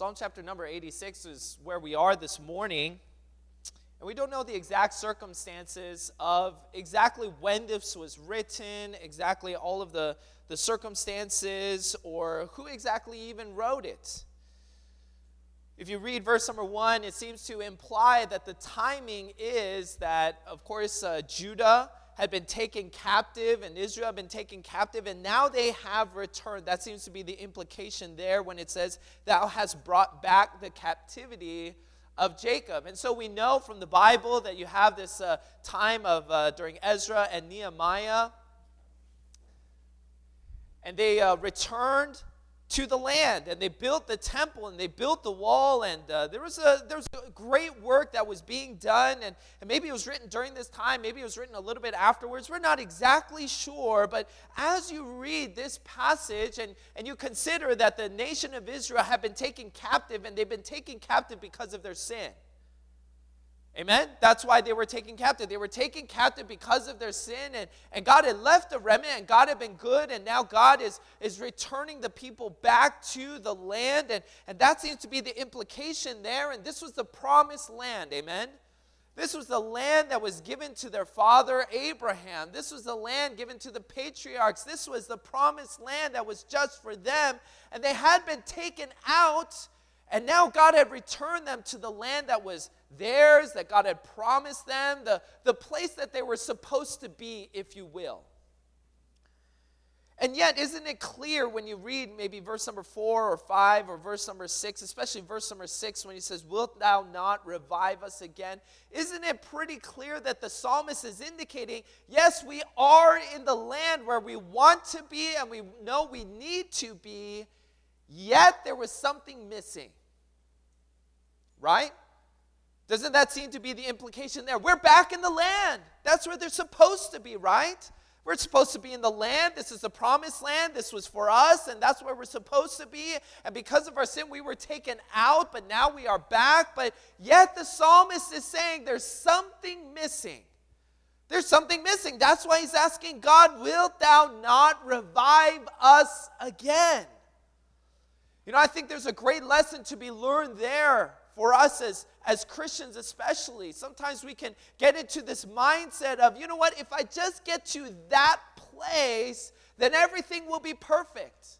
Psalm chapter number 86 is where we are this morning. And we don't know the exact circumstances of exactly when this was written, exactly all of the, the circumstances, or who exactly even wrote it. If you read verse number one, it seems to imply that the timing is that, of course, uh, Judah had been taken captive and Israel had been taken captive, and now they have returned. That seems to be the implication there when it says, Thou hast brought back the captivity of Jacob. And so we know from the Bible that you have this uh, time of uh, during Ezra and Nehemiah, and they uh, returned to the land and they built the temple and they built the wall and uh, there was a there was a great work that was being done and, and maybe it was written during this time maybe it was written a little bit afterwards we're not exactly sure but as you read this passage and, and you consider that the nation of israel have been taken captive and they've been taken captive because of their sin Amen? That's why they were taken captive. They were taken captive because of their sin, and, and God had left the remnant, and God had been good, and now God is, is returning the people back to the land. And, and that seems to be the implication there. And this was the promised land. Amen? This was the land that was given to their father Abraham. This was the land given to the patriarchs. This was the promised land that was just for them. And they had been taken out and now God had returned them to the land that was theirs, that God had promised them, the, the place that they were supposed to be, if you will. And yet, isn't it clear when you read maybe verse number four or five or verse number six, especially verse number six, when he says, Wilt thou not revive us again? Isn't it pretty clear that the psalmist is indicating, yes, we are in the land where we want to be and we know we need to be, yet there was something missing right? Doesn't that seem to be the implication there? We're back in the land. That's where they're supposed to be, right? We're supposed to be in the land. This is the promised land. This was for us, and that's where we're supposed to be. And because of our sin, we were taken out, but now we are back. But yet the psalmist is saying there's something missing. There's something missing. That's why he's asking God, Wilt thou not revive us again? You know, I think there's a great lesson to be learned there for us as, as Christians, especially, sometimes we can get into this mindset of, you know what, if I just get to that place, then everything will be perfect.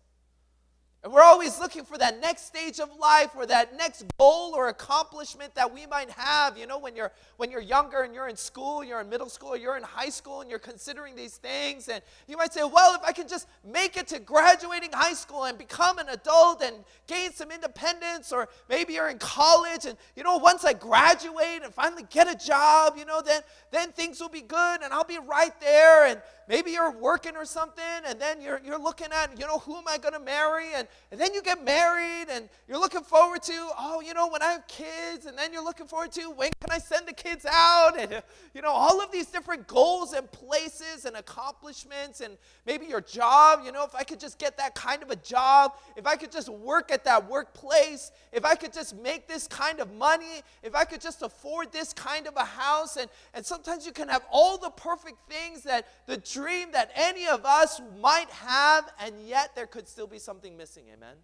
And we're always looking for that next stage of life or that next goal or accomplishment that we might have. You know, when you're when you're younger and you're in school, you're in middle school, you're in high school and you're considering these things and you might say, "Well, if I can just make it to graduating high school and become an adult and gain some independence or maybe you're in college and you know, once I graduate and finally get a job, you know, then then things will be good and I'll be right there and maybe you're working or something and then you're, you're looking at you know who am i going to marry and, and then you get married and you're looking forward to oh you know when i have kids and then you're looking forward to when can i send the kids out? And you know all of these different goals and places and accomplishments and maybe your job. You know if i could just get that kind of a job if i could just work at that workplace if i could just make this kind of money if i could just afford this kind of a house. And, and sometimes you can have all the perfect things that the dream that any of us might have, and yet there could still be something missing. Amen?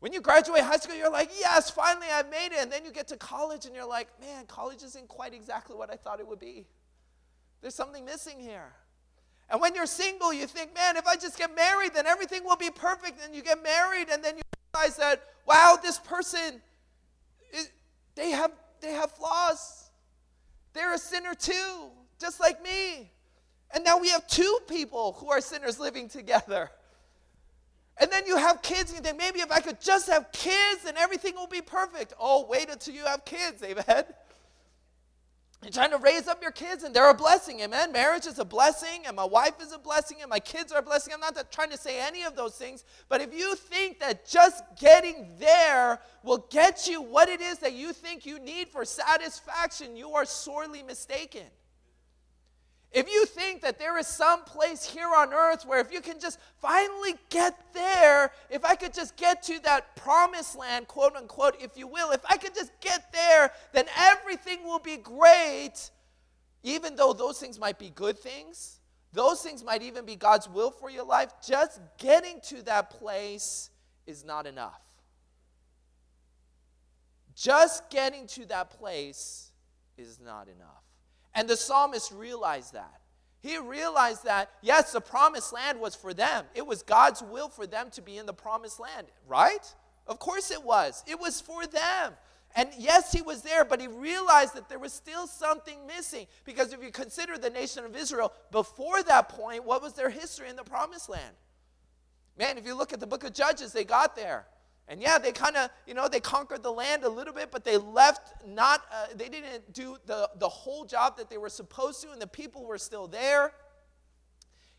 When you graduate high school, you're like, yes, finally I made it. And then you get to college and you're like, man, college isn't quite exactly what I thought it would be. There's something missing here. And when you're single, you think, man, if I just get married, then everything will be perfect. And you get married, and then you realize that, wow, this person, they, have, they have flaws. They're a sinner too just like me. And now we have two people who are sinners living together. And then you have kids, and you think, maybe if I could just have kids, then everything will be perfect. Oh, wait until you have kids, amen. You're trying to raise up your kids, and they're a blessing, amen. Marriage is a blessing, and my wife is a blessing, and my kids are a blessing. I'm not trying to say any of those things, but if you think that just getting there will get you what it is that you think you need for satisfaction, you are sorely mistaken. If you think that there is some place here on earth where if you can just finally get there, if I could just get to that promised land, quote unquote, if you will, if I could just get there, then everything will be great, even though those things might be good things, those things might even be God's will for your life, just getting to that place is not enough. just getting to that place is not enough. And the psalmist realized that. He realized that, yes, the promised land was for them. It was God's will for them to be in the promised land, right? Of course it was. It was for them. And yes, he was there, but he realized that there was still something missing. Because if you consider the nation of Israel before that point, what was their history in the promised land? Man, if you look at the book of Judges, they got there. And yeah, they kind of, you know, they conquered the land a little bit, but they left not, uh, they didn't do the, the whole job that they were supposed to, and the people were still there.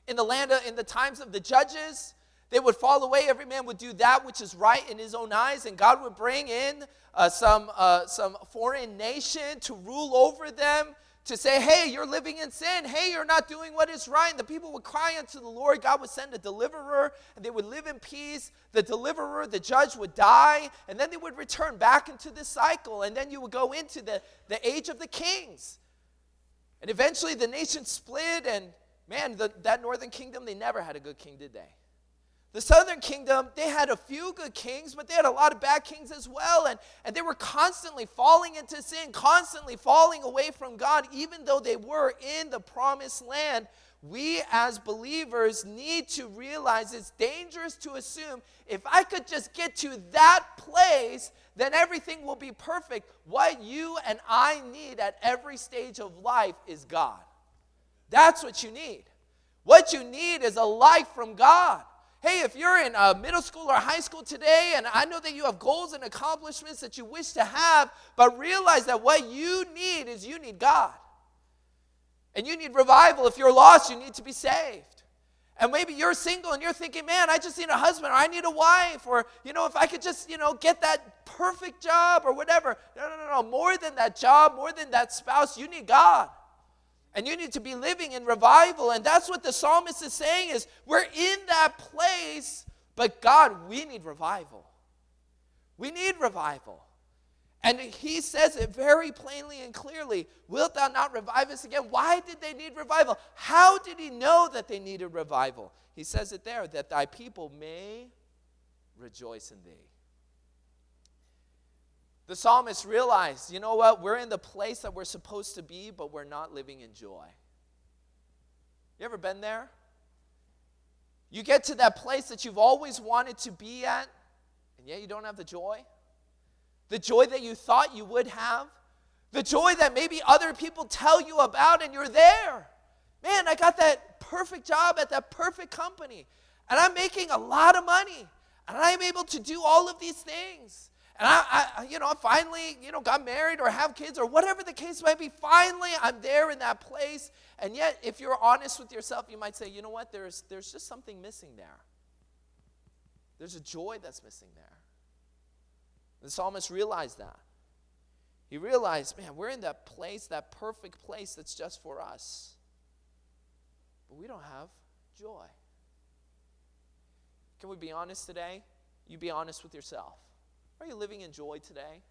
In the land, in the times of the judges, they would fall away. Every man would do that which is right in his own eyes, and God would bring in uh, some, uh, some foreign nation to rule over them to say, hey, you're living in sin. Hey, you're not doing what is right. And the people would cry unto the Lord. God would send a deliverer, and they would live in peace. The deliverer, the judge, would die, and then they would return back into this cycle. And then you would go into the, the age of the kings. And eventually the nation split, and man, the, that northern kingdom, they never had a good king, did they? The southern kingdom, they had a few good kings, but they had a lot of bad kings as well. And, and they were constantly falling into sin, constantly falling away from God, even though they were in the promised land. We as believers need to realize it's dangerous to assume if I could just get to that place, then everything will be perfect. What you and I need at every stage of life is God. That's what you need. What you need is a life from God. Hey, if you're in uh, middle school or high school today, and I know that you have goals and accomplishments that you wish to have, but realize that what you need is you need God. And you need revival. If you're lost, you need to be saved. And maybe you're single and you're thinking, man, I just need a husband or I need a wife or, you know, if I could just, you know, get that perfect job or whatever. No, no, no, no. More than that job, more than that spouse, you need God. And you need to be living in revival. And that's what the psalmist is saying is we're in that place, but God, we need revival. We need revival. And he says it very plainly and clearly Wilt thou not revive us again? Why did they need revival? How did he know that they needed revival? He says it there that thy people may rejoice in thee. The psalmist realized, you know what? We're in the place that we're supposed to be, but we're not living in joy. You ever been there? You get to that place that you've always wanted to be at, and yet you don't have the joy. The joy that you thought you would have. The joy that maybe other people tell you about, and you're there. Man, I got that perfect job at that perfect company, and I'm making a lot of money, and I'm able to do all of these things. And I, I, you know, finally, you know, got married or have kids or whatever the case might be. Finally, I'm there in that place. And yet, if you're honest with yourself, you might say, you know what? There's, there's just something missing there. There's a joy that's missing there. The psalmist realized that. He realized, man, we're in that place, that perfect place that's just for us. But we don't have joy. Can we be honest today? You be honest with yourself. Are you living in joy today?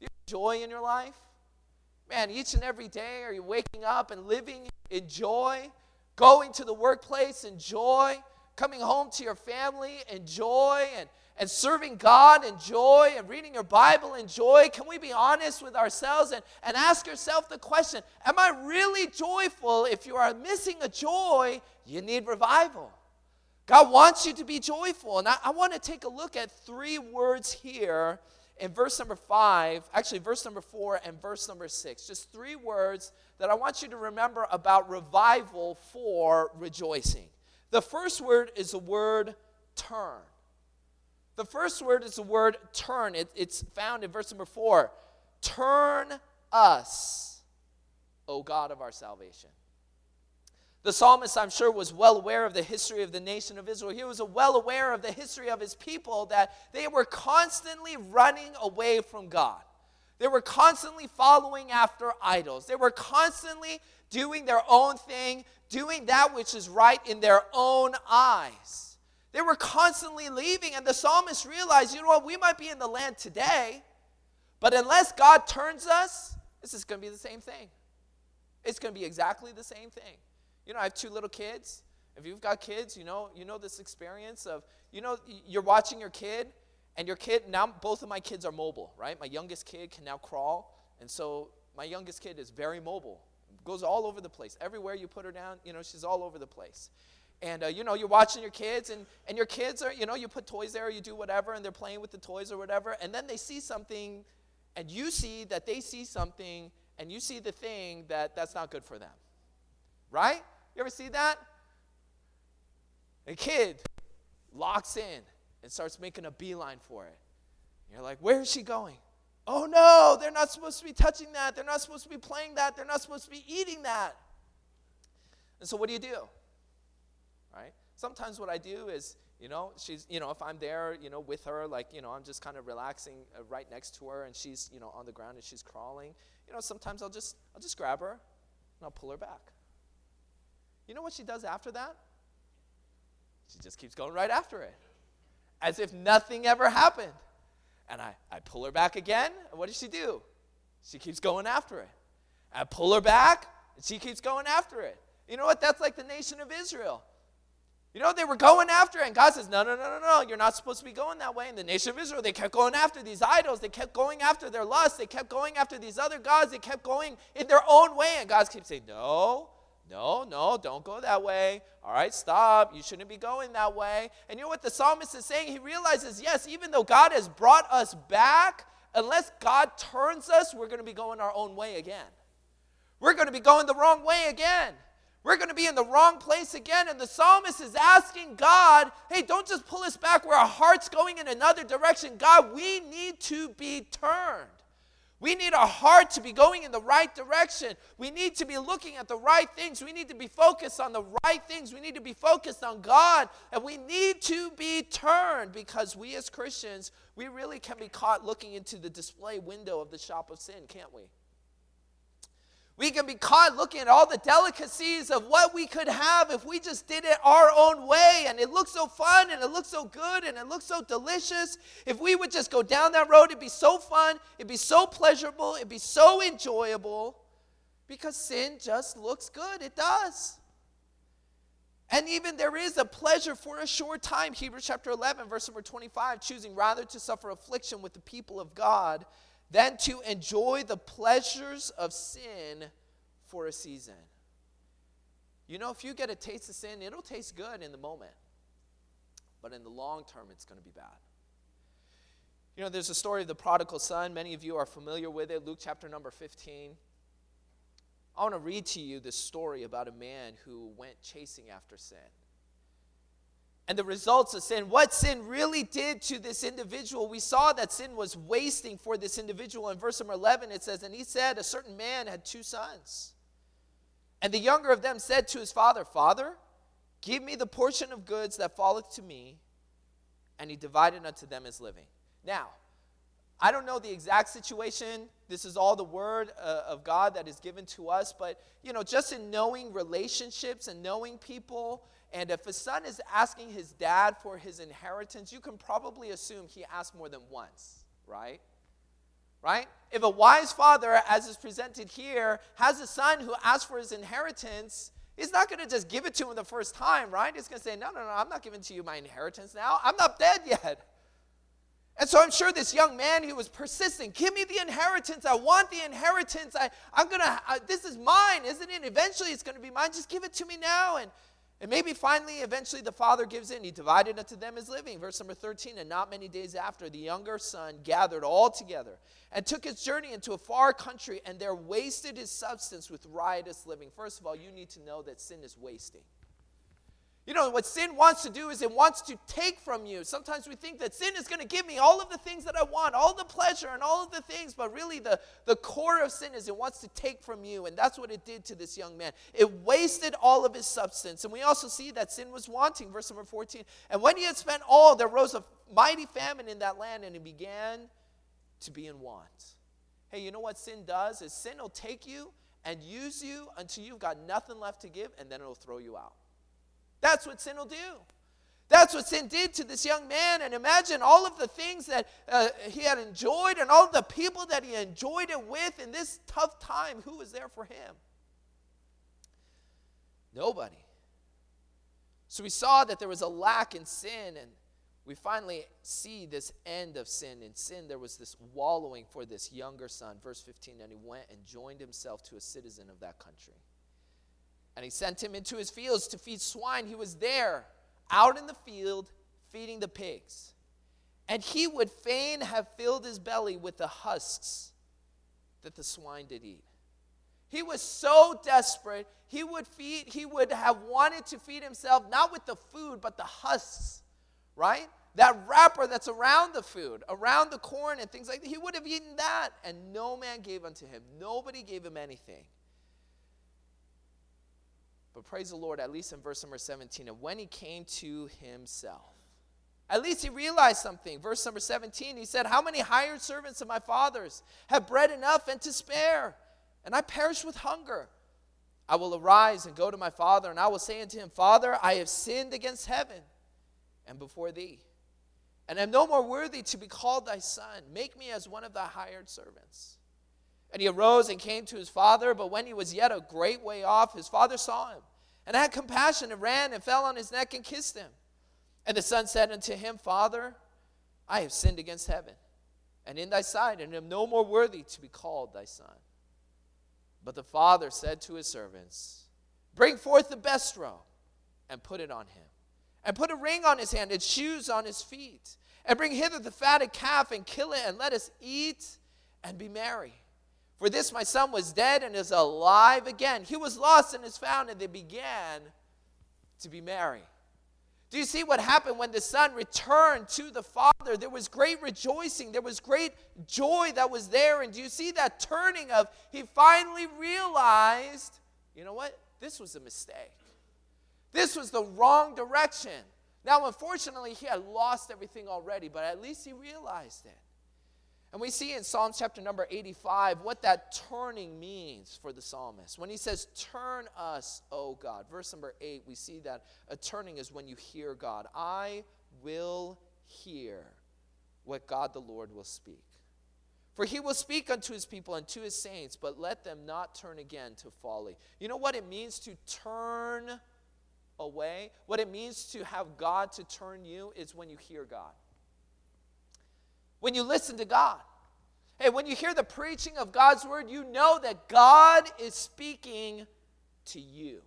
Do you have joy in your life? Man, each and every day, are you waking up and living in joy? Going to the workplace in joy? Coming home to your family in joy? And, and serving God in joy? And reading your Bible in joy? Can we be honest with ourselves and, and ask yourself the question Am I really joyful? If you are missing a joy, you need revival. God wants you to be joyful. And I, I want to take a look at three words here in verse number five, actually, verse number four and verse number six. Just three words that I want you to remember about revival for rejoicing. The first word is the word turn. The first word is the word turn. It, it's found in verse number four. Turn us, O God of our salvation. The psalmist, I'm sure, was well aware of the history of the nation of Israel. He was well aware of the history of his people that they were constantly running away from God. They were constantly following after idols. They were constantly doing their own thing, doing that which is right in their own eyes. They were constantly leaving, and the psalmist realized, you know what, we might be in the land today, but unless God turns us, this is going to be the same thing. It's going to be exactly the same thing. You know, I have two little kids. If you've got kids, you know, you know this experience of, you know, you're watching your kid and your kid, now both of my kids are mobile, right? My youngest kid can now crawl. And so my youngest kid is very mobile, goes all over the place. Everywhere you put her down, you know, she's all over the place. And, uh, you know, you're watching your kids, and, and your kids are, you know, you put toys there, you do whatever, and they're playing with the toys or whatever. And then they see something, and you see that they see something, and you see the thing that that's not good for them. Right? You ever see that? A kid locks in and starts making a beeline for it. You're like, where is she going? Oh no, they're not supposed to be touching that. They're not supposed to be playing that. They're not supposed to be eating that. And so what do you do? Right? Sometimes what I do is, you know, she's, you know, if I'm there, you know, with her, like, you know, I'm just kind of relaxing uh, right next to her and she's, you know, on the ground and she's crawling. You know, sometimes I'll just, I'll just grab her and I'll pull her back. You know what she does after that? She just keeps going right after it, as if nothing ever happened. And I, I pull her back again, and what does she do? She keeps going after it. I pull her back, and she keeps going after it. You know what? That's like the nation of Israel. You know, they were going after it, and God says, No, no, no, no, no, you're not supposed to be going that way. And the nation of Israel, they kept going after these idols. They kept going after their lusts. They kept going after these other gods. They kept going in their own way. And God keeps saying, No, no, no, don't go that way. All right, stop. You shouldn't be going that way. And you know what the psalmist is saying? He realizes, yes, even though God has brought us back, unless God turns us, we're going to be going our own way again. We're going to be going the wrong way again. We're going to be in the wrong place again. And the psalmist is asking God, hey, don't just pull us back where our heart's going in another direction. God, we need to be turned. We need our heart to be going in the right direction. We need to be looking at the right things. We need to be focused on the right things. We need to be focused on God. And we need to be turned because we as Christians, we really can be caught looking into the display window of the shop of sin, can't we? We can be caught looking at all the delicacies of what we could have if we just did it our own way. And it looks so fun and it looks so good and it looks so delicious. If we would just go down that road, it'd be so fun, it'd be so pleasurable, it'd be so enjoyable because sin just looks good. It does. And even there is a pleasure for a short time. Hebrews chapter 11, verse number 25, choosing rather to suffer affliction with the people of God than to enjoy the pleasures of sin for a season. You know, if you get a taste of sin, it'll taste good in the moment, but in the long term, it's going to be bad. You know, there's a story of the prodigal son. Many of you are familiar with it, Luke chapter number 15. I want to read to you this story about a man who went chasing after sin and the results of sin, what sin really did to this individual. We saw that sin was wasting for this individual. In verse number 11, it says, And he said, A certain man had two sons. And the younger of them said to his father, Father, give me the portion of goods that falleth to me. And he divided unto them his living. Now, I don't know the exact situation. This is all the word uh, of God that is given to us. But, you know, just in knowing relationships and knowing people and if a son is asking his dad for his inheritance, you can probably assume he asked more than once, right? Right? If a wise father, as is presented here, has a son who asks for his inheritance, he's not going to just give it to him the first time, right? He's going to say, No, no, no, I'm not giving to you my inheritance now. I'm not dead yet. And so I'm sure this young man, he was persistent. Give me the inheritance. I want the inheritance. I, I'm going to, this is mine, isn't it? Eventually it's going to be mine. Just give it to me now. And and maybe finally, eventually, the father gives in. He divided unto them his living. Verse number 13. And not many days after, the younger son gathered all together and took his journey into a far country, and there wasted his substance with riotous living. First of all, you need to know that sin is wasting. You know, what sin wants to do is it wants to take from you. Sometimes we think that sin is going to give me all of the things that I want, all the pleasure and all of the things, but really the, the core of sin is it wants to take from you. And that's what it did to this young man. It wasted all of his substance. And we also see that sin was wanting. Verse number 14. And when he had spent all, there rose a mighty famine in that land, and he began to be in want. Hey, you know what sin does? Is sin will take you and use you until you've got nothing left to give, and then it'll throw you out. That's what sin will do. That's what sin did to this young man. And imagine all of the things that uh, he had enjoyed and all the people that he enjoyed it with in this tough time. Who was there for him? Nobody. So we saw that there was a lack in sin. And we finally see this end of sin. In sin, there was this wallowing for this younger son. Verse 15, and he went and joined himself to a citizen of that country. And he sent him into his fields to feed swine. He was there, out in the field, feeding the pigs. And he would fain have filled his belly with the husks that the swine did eat. He was so desperate, he would feed, he would have wanted to feed himself not with the food, but the husks right? That wrapper that's around the food, around the corn and things like that, he would have eaten that, and no man gave unto him. Nobody gave him anything. But praise the Lord, at least in verse number 17, and when he came to himself, at least he realized something. Verse number 17, he said, How many hired servants of my father's have bread enough and to spare? And I perish with hunger. I will arise and go to my father, and I will say unto him, Father, I have sinned against heaven and before thee. And am no more worthy to be called thy son. Make me as one of thy hired servants. And he arose and came to his father, but when he was yet a great way off, his father saw him, and had compassion, and ran and fell on his neck and kissed him. And the son said unto him, Father, I have sinned against heaven, and in thy sight, and am no more worthy to be called thy son. But the father said to his servants, Bring forth the best robe, and put it on him and put a ring on his hand and shoes on his feet. And bring hither the fatted calf and kill it, and let us eat and be merry. For this my son was dead and is alive again. He was lost and is found, and they began to be merry. Do you see what happened when the son returned to the father? There was great rejoicing, there was great joy that was there. And do you see that turning of he finally realized, you know what? This was a mistake. This was the wrong direction. Now, unfortunately, he had lost everything already, but at least he realized it. And we see in Psalms chapter number 85 what that turning means for the psalmist. When he says, Turn us, O God. Verse number 8, we see that a turning is when you hear God. I will hear what God the Lord will speak. For he will speak unto his people and to his saints, but let them not turn again to folly. You know what it means to turn away. What it means to have God to turn you is when you hear God. When you listen to God. Hey, when you hear the preaching of God's word, you know that God is speaking to you.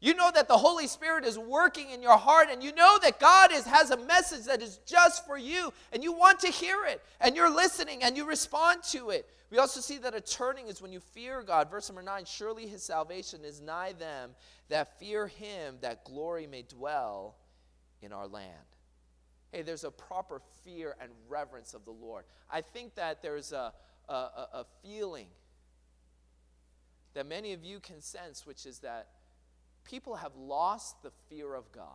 You know that the Holy Spirit is working in your heart, and you know that God is, has a message that is just for you, and you want to hear it, and you're listening, and you respond to it. We also see that a turning is when you fear God. Verse number nine Surely his salvation is nigh them that fear him, that glory may dwell in our land. Hey, there's a proper fear and reverence of the Lord. I think that there's a, a, a feeling that many of you can sense, which is that people have lost the fear of God.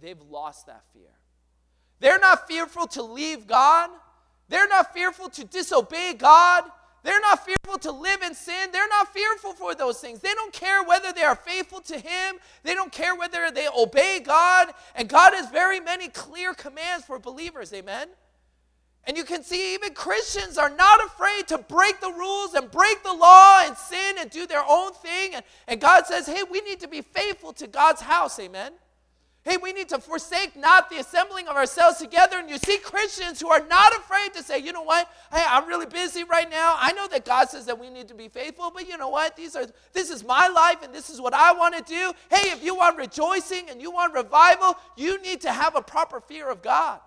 They've lost that fear. They're not fearful to leave God. They're not fearful to disobey God. They're not fearful to live in sin. They're not fearful for those things. They don't care whether they are faithful to Him. They don't care whether they obey God. And God has very many clear commands for believers. Amen? And you can see even Christians are not afraid to break the rules and break the law and sin and do their own thing. And, and God says, hey, we need to be faithful to God's house. Amen? Hey, we need to forsake not the assembling of ourselves together. And you see Christians who are not afraid to say, you know what? Hey, I'm really busy right now. I know that God says that we need to be faithful, but you know what? These are this is my life and this is what I want to do. Hey, if you want rejoicing and you want revival, you need to have a proper fear of God.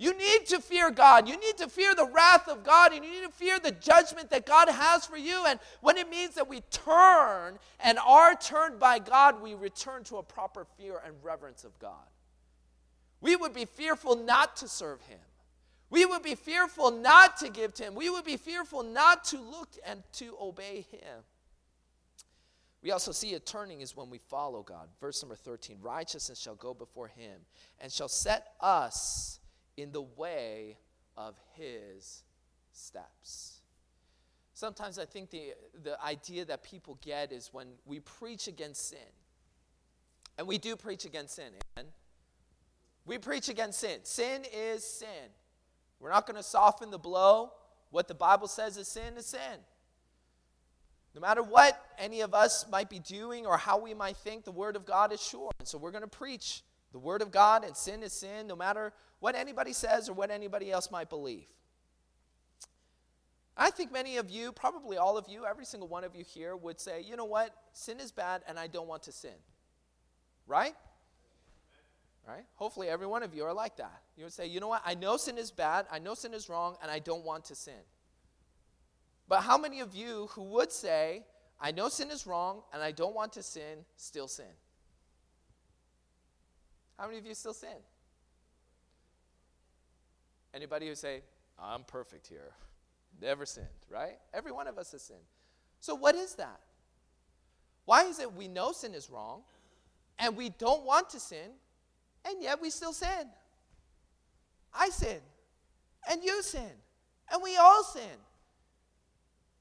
You need to fear God. You need to fear the wrath of God. And you need to fear the judgment that God has for you. And when it means that we turn and are turned by God, we return to a proper fear and reverence of God. We would be fearful not to serve Him. We would be fearful not to give to Him. We would be fearful not to look and to obey Him. We also see a turning is when we follow God. Verse number 13 Righteousness shall go before Him and shall set us in the way of his steps. Sometimes I think the, the idea that people get is when we preach against sin, and we do preach against sin, amen? We preach against sin. Sin is sin. We're not going to soften the blow. What the Bible says is sin is sin. No matter what any of us might be doing or how we might think, the Word of God is sure. And so we're going to preach The Word of God and sin is sin, no matter what anybody says or what anybody else might believe. I think many of you, probably all of you, every single one of you here would say, you know what? Sin is bad and I don't want to sin. Right? Right? Hopefully, every one of you are like that. You would say, you know what? I know sin is bad, I know sin is wrong, and I don't want to sin. But how many of you who would say, I know sin is wrong and I don't want to sin, still sin? How many of you still sin? Anybody who say, I'm perfect here, never sinned, right? Every one of us has sinned. So, what is that? Why is it we know sin is wrong and we don't want to sin, and yet we still sin? I sin, and you sin, and we all sin.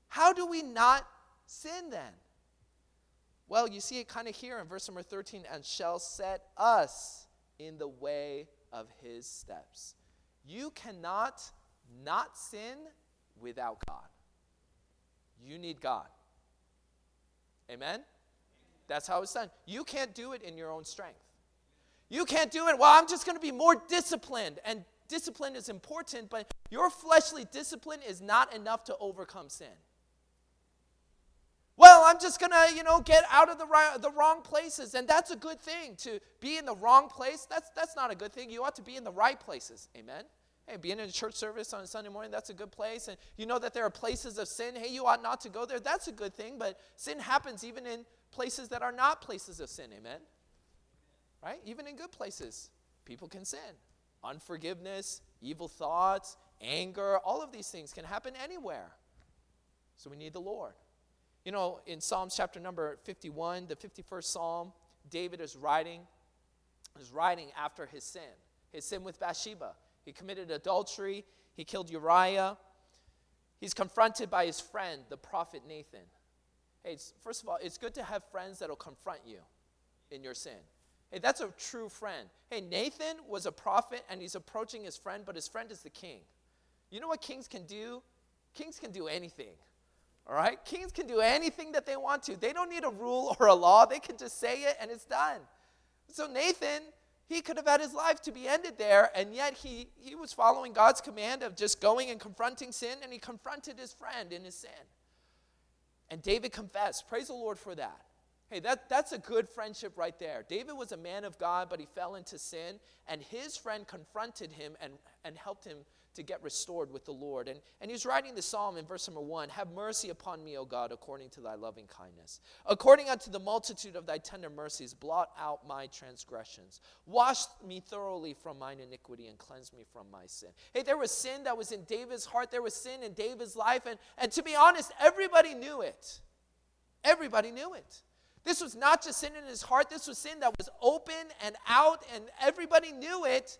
How do we not sin then? Well, you see it kind of here in verse number 13 and shall set us in the way of his steps. You cannot not sin without God. You need God. Amen? That's how it's done. You can't do it in your own strength. You can't do it, well, I'm just going to be more disciplined. And discipline is important, but your fleshly discipline is not enough to overcome sin. I'm just going to, you know, get out of the, right, the wrong places. And that's a good thing. To be in the wrong place, that's, that's not a good thing. You ought to be in the right places. Amen? Hey, being in a church service on a Sunday morning, that's a good place. And you know that there are places of sin. Hey, you ought not to go there. That's a good thing. But sin happens even in places that are not places of sin. Amen? Right? Even in good places, people can sin. Unforgiveness, evil thoughts, anger, all of these things can happen anywhere. So we need the Lord. You know, in Psalms chapter number 51, the 51st Psalm, David is writing, is writing after his sin, his sin with Bathsheba. He committed adultery, he killed Uriah. He's confronted by his friend, the prophet Nathan. Hey, first of all, it's good to have friends that'll confront you in your sin. Hey, that's a true friend. Hey, Nathan was a prophet and he's approaching his friend, but his friend is the king. You know what kings can do? Kings can do anything. All right? Kings can do anything that they want to. They don't need a rule or a law. They can just say it and it's done. So Nathan, he could have had his life to be ended there, and yet he, he was following God's command of just going and confronting sin, and he confronted his friend in his sin. And David confessed. Praise the Lord for that. Hey, that, that's a good friendship right there. David was a man of God, but he fell into sin, and his friend confronted him and, and helped him to get restored with the Lord. And, and he's writing the psalm in verse number one Have mercy upon me, O God, according to thy loving kindness. According unto the multitude of thy tender mercies, blot out my transgressions. Wash me thoroughly from mine iniquity and cleanse me from my sin. Hey, there was sin that was in David's heart, there was sin in David's life. And, and to be honest, everybody knew it. Everybody knew it. This was not just sin in his heart, this was sin that was open and out, and everybody knew it.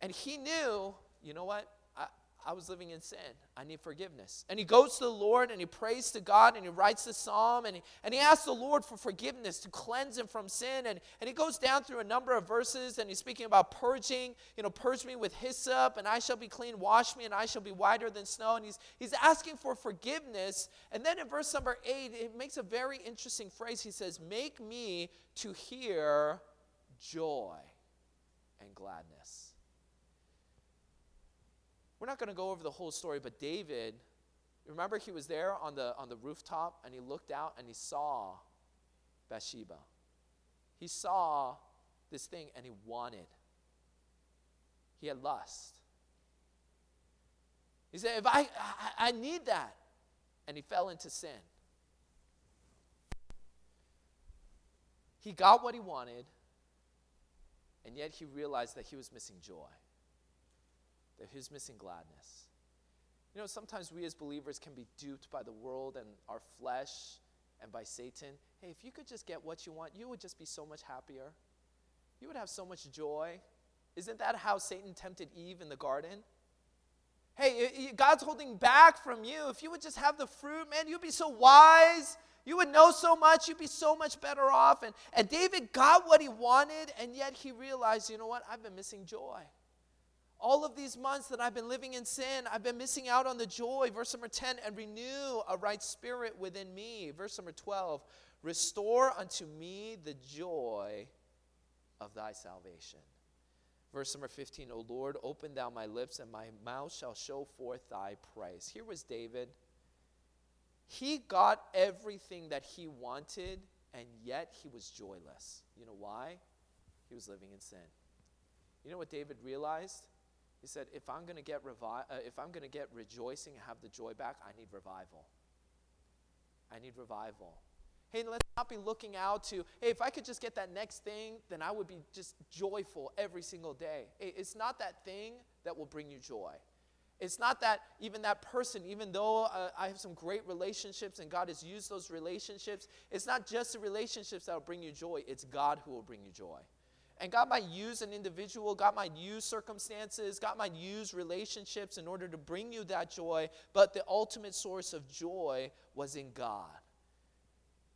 And he knew you know what? I, I was living in sin. I need forgiveness. And he goes to the Lord and he prays to God and he writes the psalm and he, and he asks the Lord for forgiveness to cleanse him from sin. And, and he goes down through a number of verses and he's speaking about purging. You know, purge me with hyssop and I shall be clean. Wash me and I shall be whiter than snow. And he's, he's asking for forgiveness. And then in verse number eight, it makes a very interesting phrase. He says, Make me to hear joy and gladness. We're not going to go over the whole story, but David, remember he was there on the, on the rooftop and he looked out and he saw Bathsheba. He saw this thing and he wanted. He had lust. He said, if I, I, I need that. And he fell into sin. He got what he wanted, and yet he realized that he was missing joy that he's missing gladness. You know, sometimes we as believers can be duped by the world and our flesh and by Satan. Hey, if you could just get what you want, you would just be so much happier. You would have so much joy. Isn't that how Satan tempted Eve in the garden? Hey, God's holding back from you. If you would just have the fruit, man, you'd be so wise. You would know so much. You'd be so much better off. And, and David got what he wanted, and yet he realized, you know what? I've been missing joy. All of these months that I've been living in sin, I've been missing out on the joy. Verse number 10, and renew a right spirit within me. Verse number 12, restore unto me the joy of thy salvation. Verse number 15, O Lord, open thou my lips, and my mouth shall show forth thy praise. Here was David. He got everything that he wanted, and yet he was joyless. You know why? He was living in sin. You know what David realized? He said, if I'm going to get revi- uh, if I'm going to get rejoicing and have the joy back, I need revival. I need revival. Hey, let's not be looking out to, hey, if I could just get that next thing, then I would be just joyful every single day. It's not that thing that will bring you joy. It's not that even that person, even though uh, I have some great relationships and God has used those relationships, it's not just the relationships that will bring you joy, it's God who will bring you joy. And God might use an individual, God might use circumstances, God might use relationships in order to bring you that joy, but the ultimate source of joy was in God.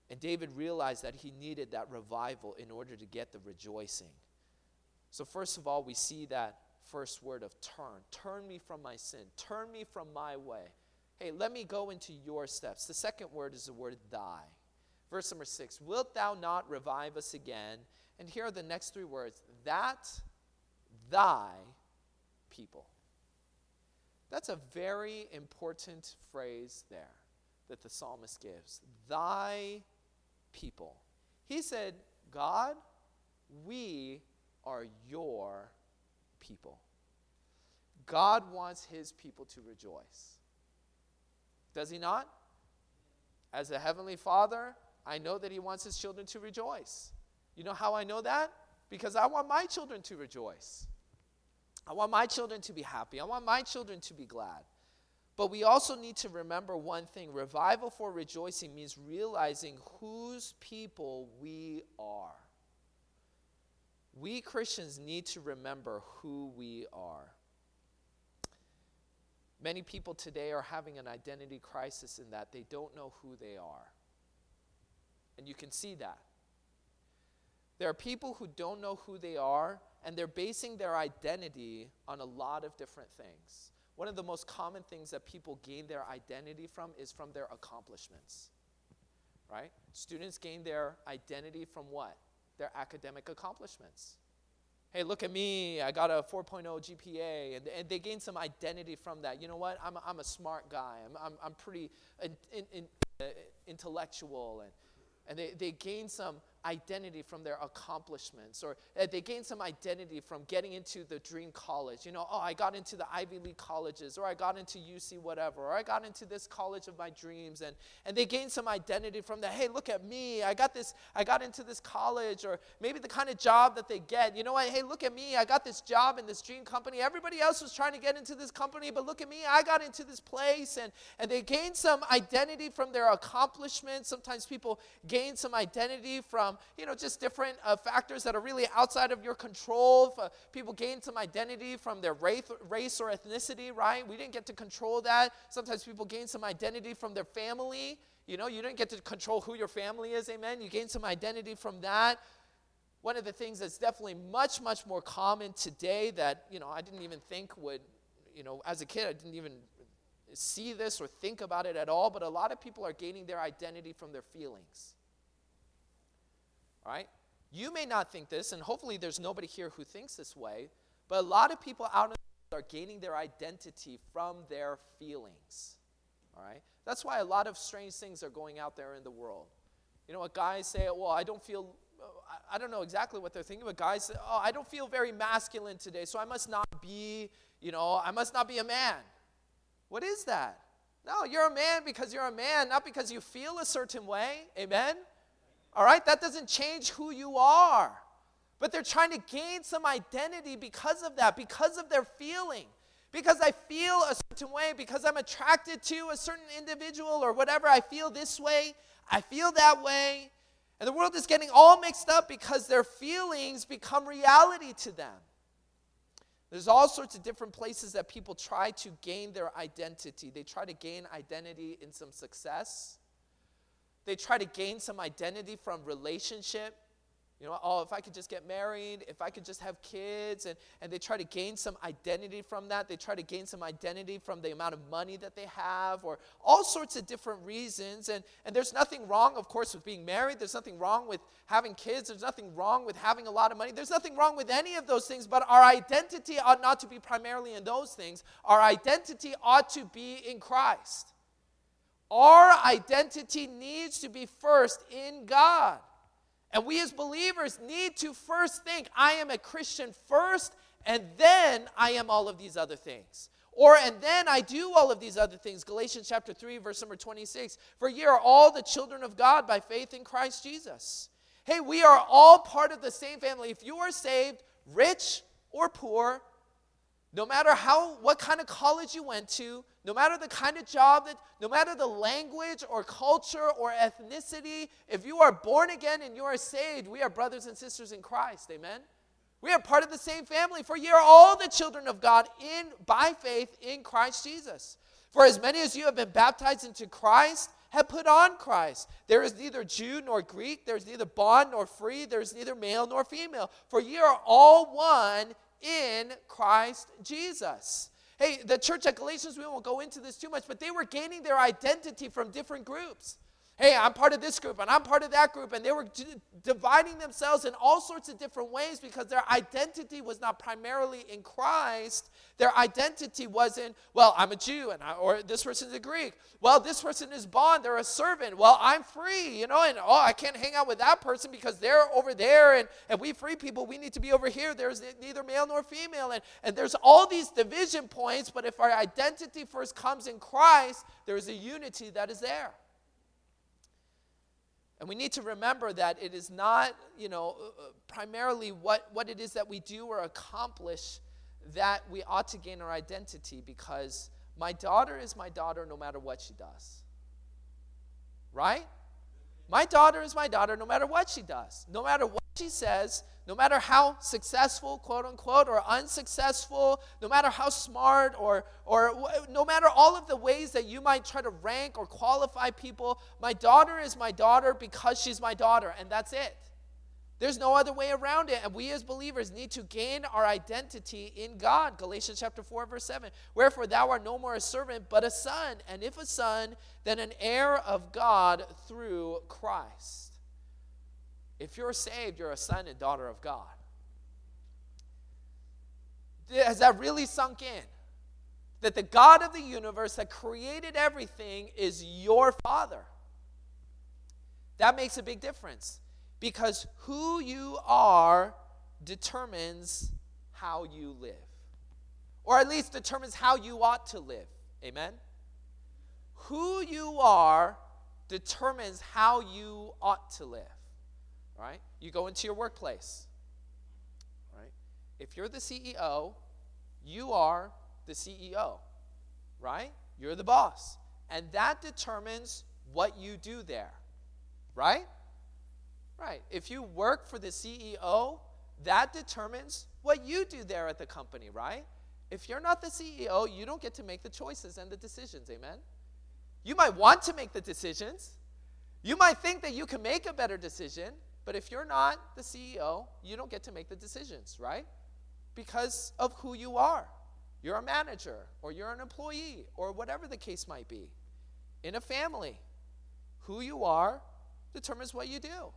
And David realized that he needed that revival in order to get the rejoicing. So, first of all, we see that first word of turn. Turn me from my sin. Turn me from my way. Hey, let me go into your steps. The second word is the word thy. Verse number six Wilt thou not revive us again? And here are the next three words that thy people. That's a very important phrase there that the psalmist gives. Thy people. He said, God, we are your people. God wants his people to rejoice. Does he not? As a heavenly father, I know that he wants his children to rejoice. You know how I know that? Because I want my children to rejoice. I want my children to be happy. I want my children to be glad. But we also need to remember one thing revival for rejoicing means realizing whose people we are. We Christians need to remember who we are. Many people today are having an identity crisis in that they don't know who they are. And you can see that. There are people who don't know who they are, and they're basing their identity on a lot of different things. One of the most common things that people gain their identity from is from their accomplishments. Right? Students gain their identity from what? Their academic accomplishments. Hey, look at me, I got a 4.0 GPA, and, and they gain some identity from that. You know what? I'm I'm a smart guy, I'm, I'm, I'm pretty in, in, in, uh, intellectual, and, and they, they gain some identity from their accomplishments, or uh, they gain some identity from getting into the dream college. You know, oh, I got into the Ivy League colleges, or I got into UC whatever, or I got into this college of my dreams, and, and they gain some identity from that. Hey, look at me, I got this, I got into this college, or maybe the kind of job that they get. You know what? Hey, look at me, I got this job in this dream company. Everybody else was trying to get into this company, but look at me, I got into this place, and, and they gain some identity from their accomplishments. Sometimes people gain some identity from um, you know, just different uh, factors that are really outside of your control. Uh, people gain some identity from their race, race or ethnicity, right? We didn't get to control that. Sometimes people gain some identity from their family. You know, you didn't get to control who your family is, amen? You gain some identity from that. One of the things that's definitely much, much more common today that, you know, I didn't even think would, you know, as a kid, I didn't even see this or think about it at all, but a lot of people are gaining their identity from their feelings. Right? You may not think this, and hopefully there's nobody here who thinks this way, but a lot of people out in the world are gaining their identity from their feelings. All right? That's why a lot of strange things are going out there in the world. You know what guys say, well, I don't feel, I don't know exactly what they're thinking, but guys say, oh, I don't feel very masculine today, so I must not be, you know, I must not be a man. What is that? No, you're a man because you're a man, not because you feel a certain way. Amen? All right? That doesn't change who you are. But they're trying to gain some identity because of that, because of their feeling. Because I feel a certain way, because I'm attracted to a certain individual or whatever, I feel this way, I feel that way. And the world is getting all mixed up because their feelings become reality to them. There's all sorts of different places that people try to gain their identity. They try to gain identity in some success, they try to gain some identity from relationship. You know, oh, if I could just get married, if I could just have kids, and, and they try to gain some identity from that. They try to gain some identity from the amount of money that they have, or all sorts of different reasons. And, and there's nothing wrong, of course, with being married. There's nothing wrong with having kids. There's nothing wrong with having a lot of money. There's nothing wrong with any of those things, but our identity ought not to be primarily in those things. Our identity ought to be in Christ. Our identity needs to be first in God. And we as believers need to first think, I am a Christian first, and then I am all of these other things. Or, and then I do all of these other things. Galatians chapter 3, verse number 26. For ye are all the children of God by faith in Christ Jesus. Hey, we are all part of the same family. If you are saved, rich or poor, no matter how what kind of college you went to, no matter the kind of job that no matter the language or culture or ethnicity, if you are born again and you are saved, we are brothers and sisters in Christ. Amen. We are part of the same family, for ye are all the children of God in by faith in Christ Jesus. For as many as you have been baptized into Christ have put on Christ. There is neither Jew nor Greek, there is neither bond nor free, there is neither male nor female, for ye are all one in Christ Jesus. Hey, the church at Galatians, we won't go into this too much, but they were gaining their identity from different groups hey, I'm part of this group and I'm part of that group. And they were d- dividing themselves in all sorts of different ways because their identity was not primarily in Christ. Their identity was in, well, I'm a Jew and I, or this person's a Greek. Well, this person is bond, they're a servant. Well, I'm free, you know, and oh, I can't hang out with that person because they're over there and, and we free people, we need to be over here. There's neither male nor female. And, and there's all these division points, but if our identity first comes in Christ, there is a unity that is there. And we need to remember that it is not, you know, uh, uh, primarily what, what it is that we do or accomplish that we ought to gain our identity because my daughter is my daughter no matter what she does. Right? My daughter is my daughter no matter what she does. No matter what she says, no matter how successful, quote unquote, or unsuccessful, no matter how smart, or, or no matter all of the ways that you might try to rank or qualify people, my daughter is my daughter because she's my daughter, and that's it. There's no other way around it. And we as believers need to gain our identity in God. Galatians chapter 4, verse 7. Wherefore thou art no more a servant, but a son. And if a son, then an heir of God through Christ. If you're saved, you're a son and daughter of God. Has that really sunk in? That the God of the universe that created everything is your father. That makes a big difference because who you are determines how you live, or at least determines how you ought to live. Amen? Who you are determines how you ought to live. Right? You go into your workplace. Right? If you're the CEO, you are the CEO. Right? You're the boss. And that determines what you do there. Right? Right. If you work for the CEO, that determines what you do there at the company, right? If you're not the CEO, you don't get to make the choices and the decisions. Amen? You might want to make the decisions. You might think that you can make a better decision, but if you're not the CEO, you don't get to make the decisions, right? Because of who you are. You're a manager, or you're an employee, or whatever the case might be. In a family, who you are determines what you do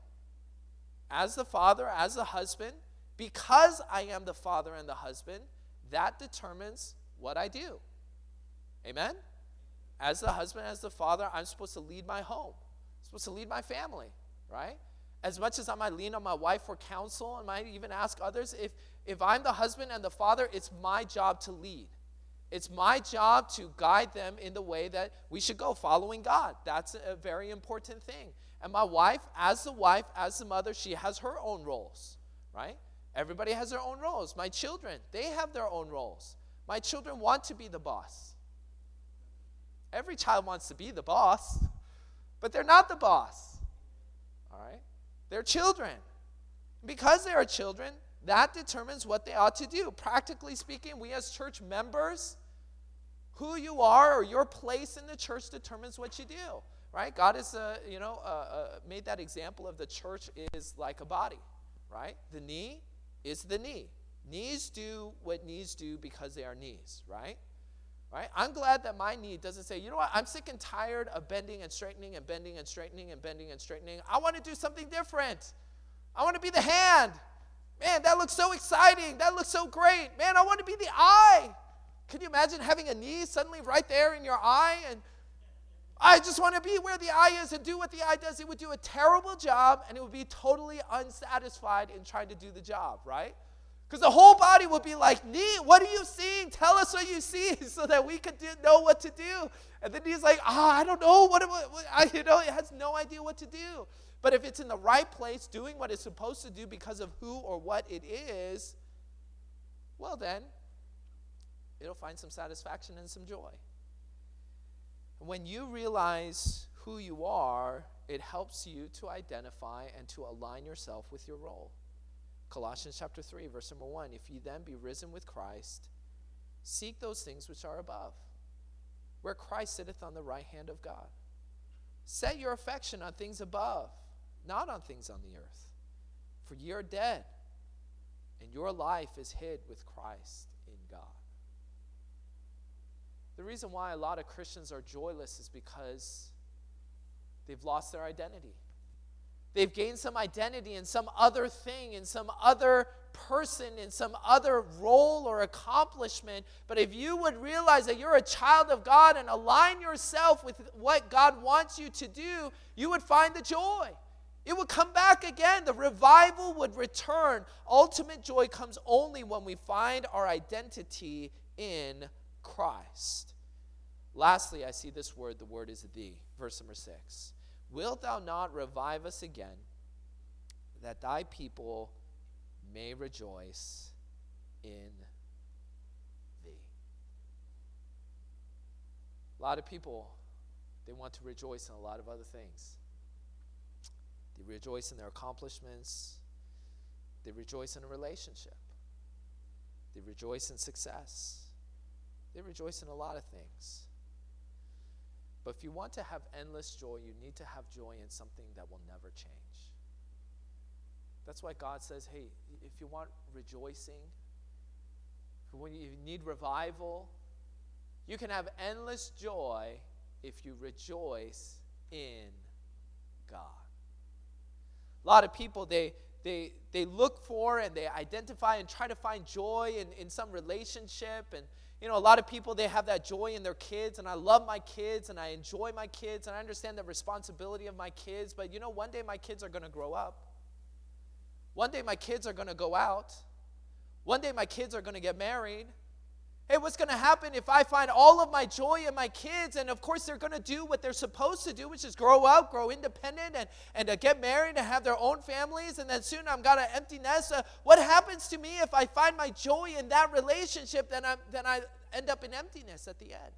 as the father, as the husband, because I am the father and the husband, that determines what I do. Amen? As the husband, as the father, I'm supposed to lead my home, I'm supposed to lead my family, right? As much as I might lean on my wife for counsel and might even ask others, if, if I'm the husband and the father, it's my job to lead. It's my job to guide them in the way that we should go, following God. That's a very important thing. And my wife, as the wife, as the mother, she has her own roles, right? Everybody has their own roles. My children, they have their own roles. My children want to be the boss. Every child wants to be the boss, but they're not the boss. All right? They're children. Because they are children, that determines what they ought to do. Practically speaking, we as church members, who you are or your place in the church determines what you do right? God has, uh, you know, uh, uh, made that example of the church is like a body, right? The knee is the knee. Knees do what knees do because they are knees, right? Right? I'm glad that my knee doesn't say, you know what, I'm sick and tired of bending and straightening and bending and straightening and bending and straightening. I want to do something different. I want to be the hand. Man, that looks so exciting. That looks so great. Man, I want to be the eye. Can you imagine having a knee suddenly right there in your eye? And I just want to be where the eye is and do what the eye does. It would do a terrible job and it would be totally unsatisfied in trying to do the job, right? Because the whole body would be like, what are you seeing? Tell us what you see so that we could do, know what to do. And then he's like, ah, oh, I don't know. What, what, what I, you know, it has no idea what to do. But if it's in the right place, doing what it's supposed to do because of who or what it is, well, then it'll find some satisfaction and some joy. When you realize who you are, it helps you to identify and to align yourself with your role. Colossians chapter 3, verse number 1 If you then be risen with Christ, seek those things which are above, where Christ sitteth on the right hand of God. Set your affection on things above, not on things on the earth. For ye are dead, and your life is hid with Christ in God. The reason why a lot of Christians are joyless is because they've lost their identity. They've gained some identity in some other thing, in some other person, in some other role or accomplishment. But if you would realize that you're a child of God and align yourself with what God wants you to do, you would find the joy. It would come back again. The revival would return. Ultimate joy comes only when we find our identity in Christ. Lastly, I see this word. The word is thee. Verse number six. Wilt thou not revive us again, that thy people may rejoice in thee? A lot of people, they want to rejoice in a lot of other things. They rejoice in their accomplishments. They rejoice in a relationship. They rejoice in success. They rejoice in a lot of things. But if you want to have endless joy, you need to have joy in something that will never change. That's why God says, hey, if you want rejoicing, when you need revival, you can have endless joy if you rejoice in God. A lot of people, they, they, they look for and they identify and try to find joy in, in some relationship. And, you know, a lot of people, they have that joy in their kids. And I love my kids and I enjoy my kids and I understand the responsibility of my kids. But, you know, one day my kids are going to grow up. One day my kids are going to go out. One day my kids are going to get married. Hey, what's going to happen if I find all of my joy in my kids? And of course, they're going to do what they're supposed to do, which is grow up, grow independent, and, and get married and have their own families. And then soon I'm got an empty nest. Uh, what happens to me if I find my joy in that relationship? Then, i then I end up in emptiness at the end.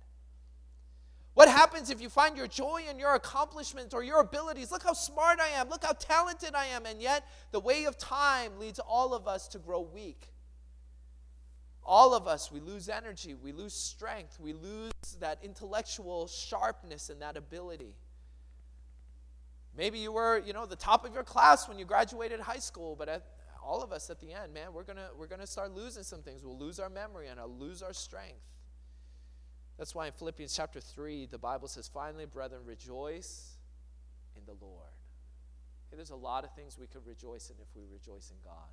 What happens if you find your joy in your accomplishments or your abilities? Look how smart I am. Look how talented I am. And yet, the way of time leads all of us to grow weak all of us, we lose energy, we lose strength, we lose that intellectual sharpness and that ability. Maybe you were, you know, the top of your class when you graduated high school, but at, all of us at the end, man, we're gonna we're gonna start losing some things. We'll lose our memory and I'll lose our strength. That's why in Philippians chapter 3, the Bible says, finally, brethren, rejoice in the Lord. Hey, there's a lot of things we could rejoice in if we rejoice in God.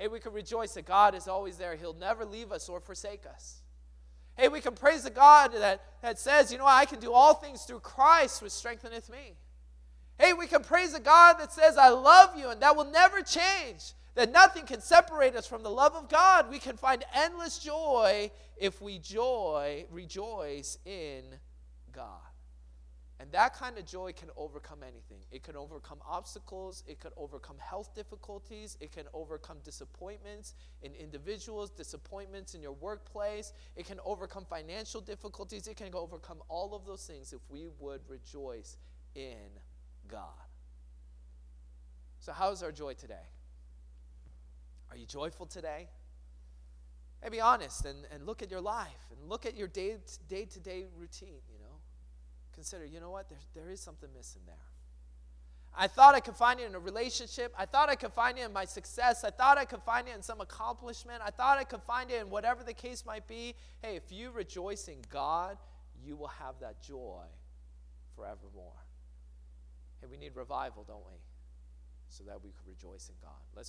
Hey, we can rejoice that God is always there. He'll never leave us or forsake us. Hey, we can praise the God that, that says, you know, I can do all things through Christ, which strengtheneth me. Hey, we can praise a God that says, I love you, and that will never change. That nothing can separate us from the love of God. We can find endless joy if we joy, rejoice in God. And that kind of joy can overcome anything. It can overcome obstacles, it can overcome health difficulties, it can overcome disappointments in individuals, disappointments in your workplace, it can overcome financial difficulties, it can overcome all of those things if we would rejoice in God. So, how's our joy today? Are you joyful today? Hey, be honest and, and look at your life and look at your day to day routine. You know? Consider, you know what, there, there is something missing there. I thought I could find it in a relationship. I thought I could find it in my success. I thought I could find it in some accomplishment. I thought I could find it in whatever the case might be. Hey, if you rejoice in God, you will have that joy forevermore. Hey, we need revival, don't we? So that we could rejoice in God. Let's pray.